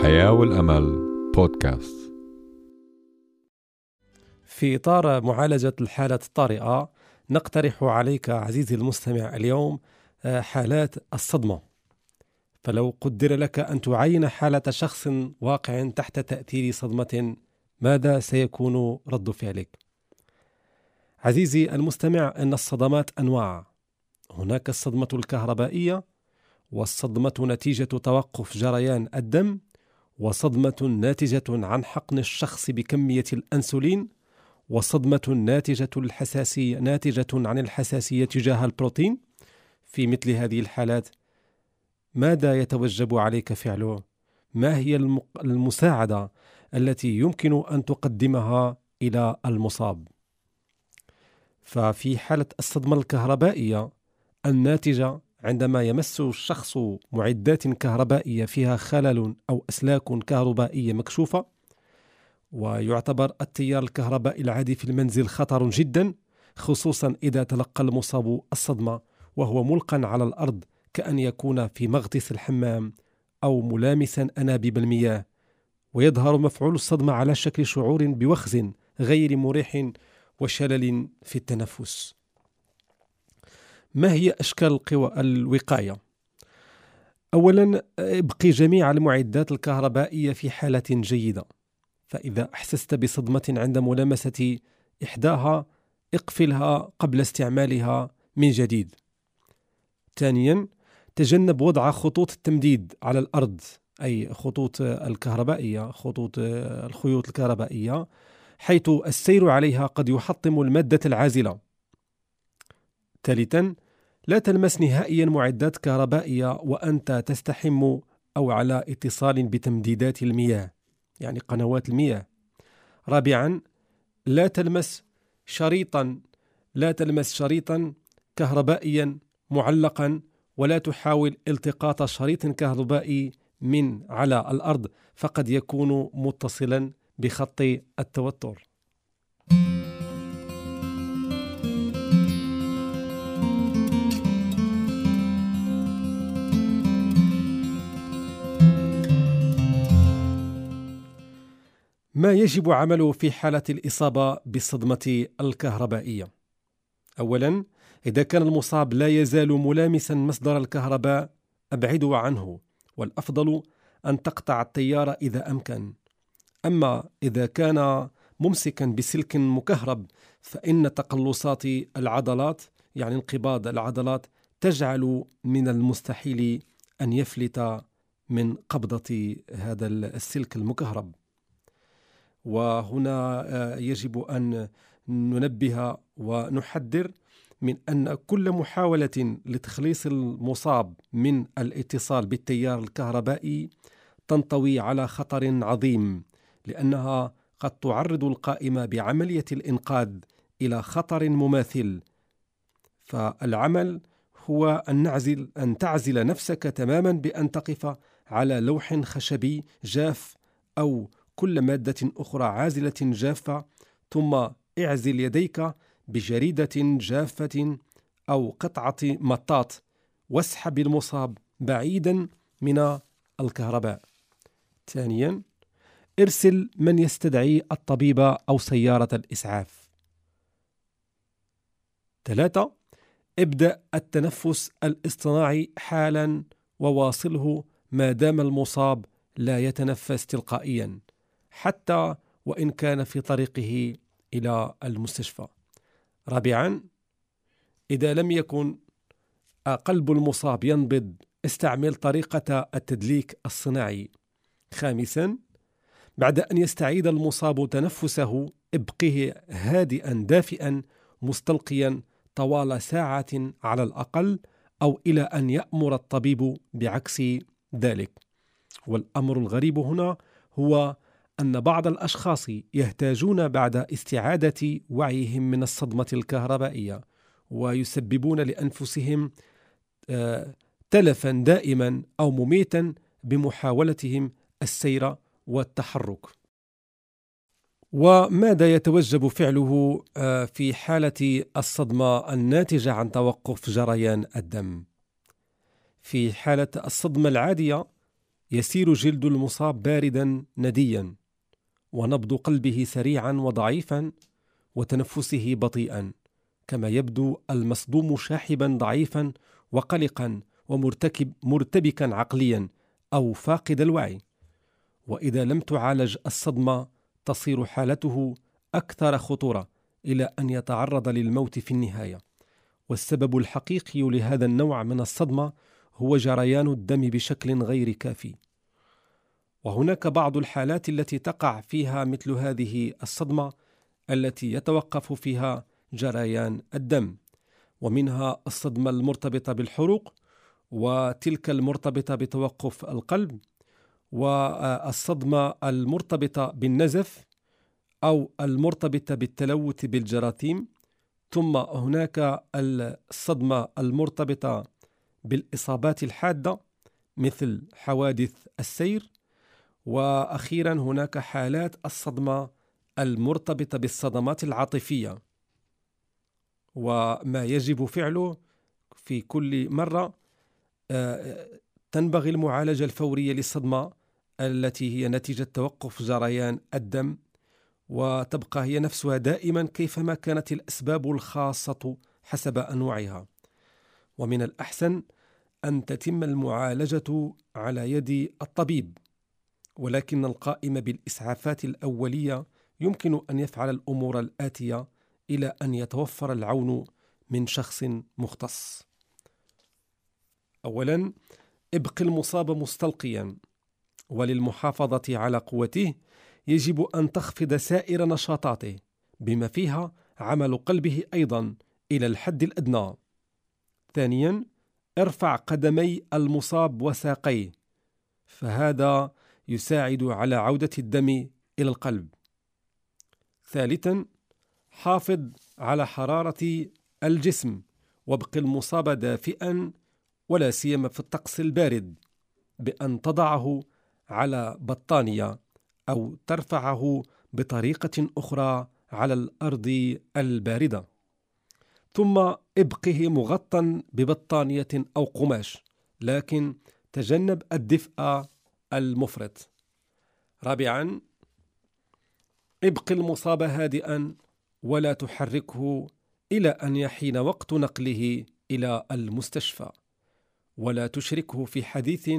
الحياة والأمل بودكاست. في إطار معالجة الحالة الطارئة نقترح عليك عزيزي المستمع اليوم آه، حالات الصدمة. فلو قدر لك أن تعين حالة شخص واقع تحت تأثير صدمة ماذا سيكون رد فعلك؟ عزيزي المستمع أن الصدمات أنواع. هناك الصدمة الكهربائية والصدمة نتيجة توقف جريان الدم وصدمة ناتجة عن حقن الشخص بكمية الأنسولين وصدمة ناتجة الحساسية ناتجة عن الحساسية تجاه البروتين في مثل هذه الحالات ماذا يتوجب عليك فعله؟ ما هي المساعدة التي يمكن أن تقدمها إلى المصاب؟ ففي حالة الصدمة الكهربائية الناتجة عندما يمس الشخص معدات كهربائية فيها خلل أو أسلاك كهربائية مكشوفة ويعتبر التيار الكهربائي العادي في المنزل خطر جدا خصوصا إذا تلقى المصاب الصدمة وهو ملقى على الأرض كأن يكون في مغطس الحمام أو ملامسا أنابيب المياه. ويظهر مفعول الصدمة على شكل شعور بوخز غير مريح وشلل في التنفس. ما هي أشكال القوى الوقاية؟ أولا ابقي جميع المعدات الكهربائية في حالة جيدة. فإذا أحسست بصدمة عند ملامسة إحداها اقفلها قبل استعمالها من جديد. ثانيا تجنب وضع خطوط التمديد على الأرض أي خطوط الكهربائية خطوط الخيوط الكهربائية حيث السير عليها قد يحطم المادة العازلة. ثالثا لا تلمس نهائيا معدات كهربائية وأنت تستحم أو على اتصال بتمديدات المياه يعني قنوات المياه. رابعا لا تلمس شريطا لا تلمس شريطا كهربائيا معلقا ولا تحاول التقاط شريط كهربائي من على الأرض فقد يكون متصلا بخط التوتر. ما يجب عمله في حالة الإصابة بالصدمة الكهربائية؟ أولاً، إذا كان المصاب لا يزال ملامسا مصدر الكهرباء أبعده عنه، والأفضل أن تقطع التيار إذا أمكن. أما إذا كان ممسكا بسلك مكهرب فإن تقلصات العضلات يعني انقباض العضلات تجعل من المستحيل أن يفلت من قبضة هذا السلك المكهرب. وهنا آه، يجب أن ننبه ونحذر من أن كل محاولة لتخليص المصاب من الاتصال بالتيار الكهربائي تنطوي على خطر عظيم لأنها قد تعرض القائمة بعملية الإنقاذ إلى خطر مماثل. فالعمل هو أن نعزل أن تعزل نفسك تماما بأن تقف على لوح خشبي جاف أو كل مادة أخرى عازلة جافة ثم اعزل يديك بجريدة جافة أو قطعة مطاط واسحب المصاب بعيدا من الكهرباء. ثانيا ارسل من يستدعي الطبيب أو سيارة الإسعاف. ثلاثة ابدأ التنفس الاصطناعي حالا وواصله ما دام المصاب لا يتنفس تلقائيا حتى وإن كان في طريقه إلى المستشفى. رابعا إذا لم يكن قلب المصاب ينبض استعمل طريقة التدليك الصناعي. خامسا بعد أن يستعيد المصاب تنفسه ابقه هادئا دافئا مستلقيا طوال ساعة على الأقل أو إلى أن يأمر الطبيب بعكس ذلك. والأمر الغريب هنا هو أن بعض الأشخاص يهتاجون بعد استعادة وعيهم من الصدمة الكهربائية ويسببون لأنفسهم آه، تلفا دائما أو مميتا بمحاولتهم السير والتحرك. وماذا يتوجب فعله آه، في حالة الصدمة الناتجة عن توقف جريان الدم؟ في حالة الصدمة العادية يسير جلد المصاب باردا نديا ونبض قلبه سريعا وضعيفا وتنفسه بطيئا كما يبدو المصدوم شاحبا ضعيفا وقلقا ومرتكب مرتبكا عقليا أو فاقد الوعي. وإذا لم تعالج الصدمة تصير حالته أكثر خطورة إلى أن يتعرض للموت في النهاية. والسبب الحقيقي لهذا النوع من الصدمة هو جريان الدم بشكل غير كافي. وهناك بعض الحالات التي تقع فيها مثل هذه الصدمة التي يتوقف فيها جريان الدم ومنها الصدمة المرتبطة بالحروق وتلك المرتبطة بتوقف القلب والصدمة المرتبطة بالنزف أو المرتبطة بالتلوث بالجراثيم. ثم هناك الصدمة المرتبطة بالإصابات الحادة مثل حوادث السير وأخيرا هناك حالات الصدمة المرتبطة بالصدمات العاطفية. وما يجب فعله في كل مرة آه، تنبغي المعالجة الفورية للصدمة التي هي نتيجة توقف جريان الدم. وتبقى هي نفسها دائما كيفما كانت الأسباب الخاصة حسب أنواعها. ومن الأحسن أن تتم المعالجة على يد الطبيب. ولكن القائم بالإسعافات الأولية يمكن أن يفعل الأمور الآتية إلى أن يتوفر العون من شخص مختص. اولا ابق المصاب مستلقيا وللمحافظة على قوته يجب أن تخفض سائر نشاطاته بما فيها عمل قلبه أيضا إلى الحد الأدنى. ثانيا ارفع قدمي المصاب وساقيه فهذا يساعد على عودة الدم إلى القلب. ثالثا حافظ على حرارة الجسم وابق المصاب دافئا ولا سيما في الطقس البارد بأن تضعه على بطانية أو ترفعه بطريقة أخرى على الأرض الباردة. ثم ابقه مغطى ببطانية أو قماش لكن تجنب الدفء المفرط. رابعا ابق المصاب هادئا ولا تحركه إلى أن يحين وقت نقله إلى المستشفى ولا تشركه في حديث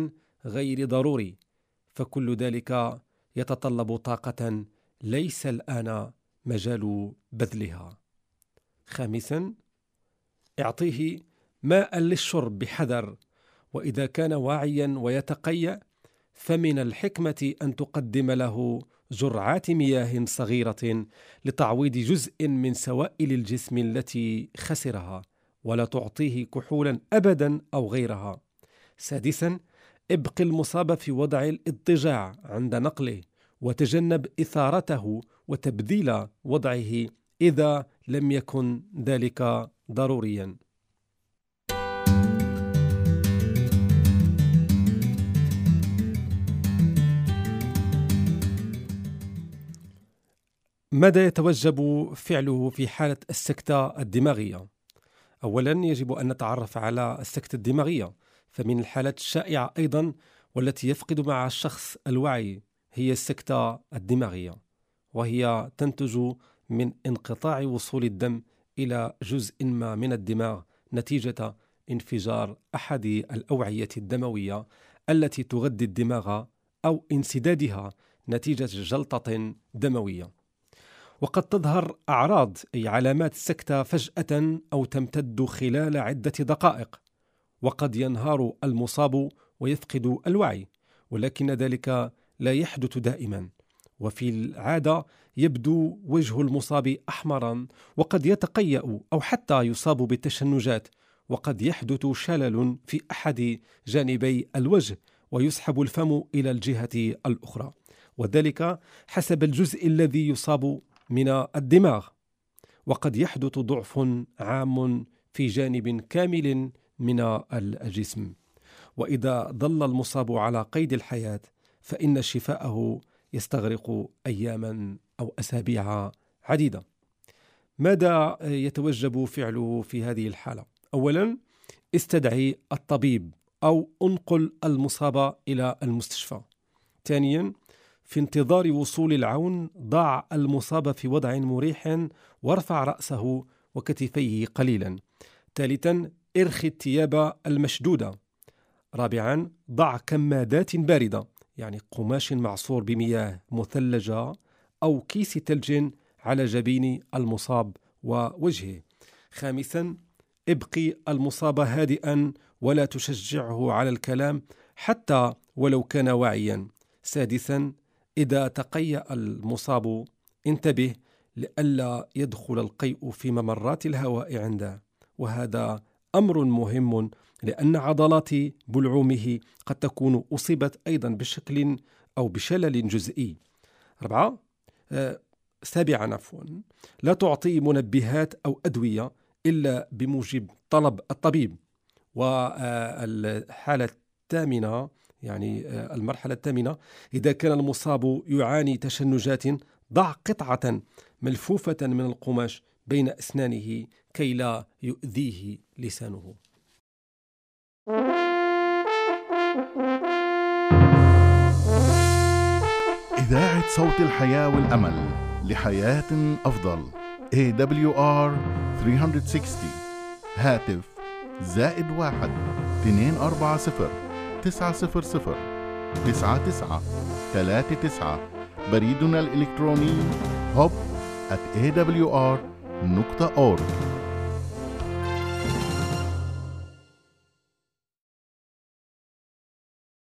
غير ضروري فكل ذلك يتطلب طاقة ليس الآن مجال بذلها. خامسا اعطيه ماء للشرب بحذر وإذا كان واعيا ويتقيأ فمن الحكمة أن تقدم له جرعات مياه صغيرة لتعويض جزء من سوائل الجسم التي خسرها ولا تعطيه كحولا ابدا أو غيرها. سادسا ابق المصاب في وضع الاضطجاع عند نقله وتجنب إثارته وتبذيل وضعه إذا لم يكن ذلك ضروريا. ماذا يتوجب فعله في حالة السكتة الدماغية؟ أولا يجب أن نتعرف على السكتة الدماغية فمن الحالات الشائعة أيضا والتي يفقد مع الشخص الوعي هي السكتة الدماغية وهي تنتج من انقطاع وصول الدم إلى جزء ما من الدماغ نتيجة انفجار أحد الأوعية الدموية التي تغذي الدماغ أو انسدادها نتيجة جلطة دموية وقد تظهر أعراض أي علامات السكتة فجأة أو تمتد خلال عدة دقائق وقد ينهار المصاب ويفقد الوعي ولكن ذلك لا يحدث دائما. وفي العادة يبدو وجه المصاب أحمرا وقد يتقيأ أو حتى يصاب بالتشنجات وقد يحدث شلل في أحد جانبي الوجه ويسحب الفم إلى الجهة الأخرى. وذلك حسب الجزء الذي يصاب من الدماغ وقد يحدث ضعف عام في جانب كامل من الجسم. وإذا ظل المصاب على قيد الحياة فإن شفاءه يستغرق أياما أو أسابيع عديدة. ماذا يتوجب فعله في هذه الحالة؟ اولا استدعي الطبيب أو انقل المصاب إلى المستشفى. ثانيا في انتظار وصول العون ضع المصاب في وضع مريح وارفع رأسه وكتفيه قليلا. ثالثا ارخي الثياب المشدودة. رابعا ضع كمادات باردة يعني قماش معصور بمياه مثلجة أو كيس ثلج على جبين المصاب ووجهه. خامسا ابقي المصاب هادئا ولا تشجعه على الكلام حتى ولو كان واعيا. سادسا إذا تقيأ المصاب انتبه لئلا يدخل القيء في ممرات الهواء عنده. وهذا أمر مهم لأن عضلات بلعومه قد تكون أصيبت أيضا بشكل أو بشلل جزئي. أربعة آه سابعا عفوا لا تعطي منبهات أو أدوية إلا بموجب طلب الطبيب. والحالة الثامنة يعني آه، المرحلة الثامنة. إذا كان المصاب يعاني تشنجات ضع قطعة ملفوفة من القماش بين أسنانه كي لا يؤذيه لسانه. إذاعة صوت الحياة والأمل لحياة أفضل. AWR 360 هاتف زائد واحد اثنين أربعة صفر. تسعة صفر صفر تسعة تسعة ثلاثة تسعة. بريدنا الإلكتروني hub at awr.org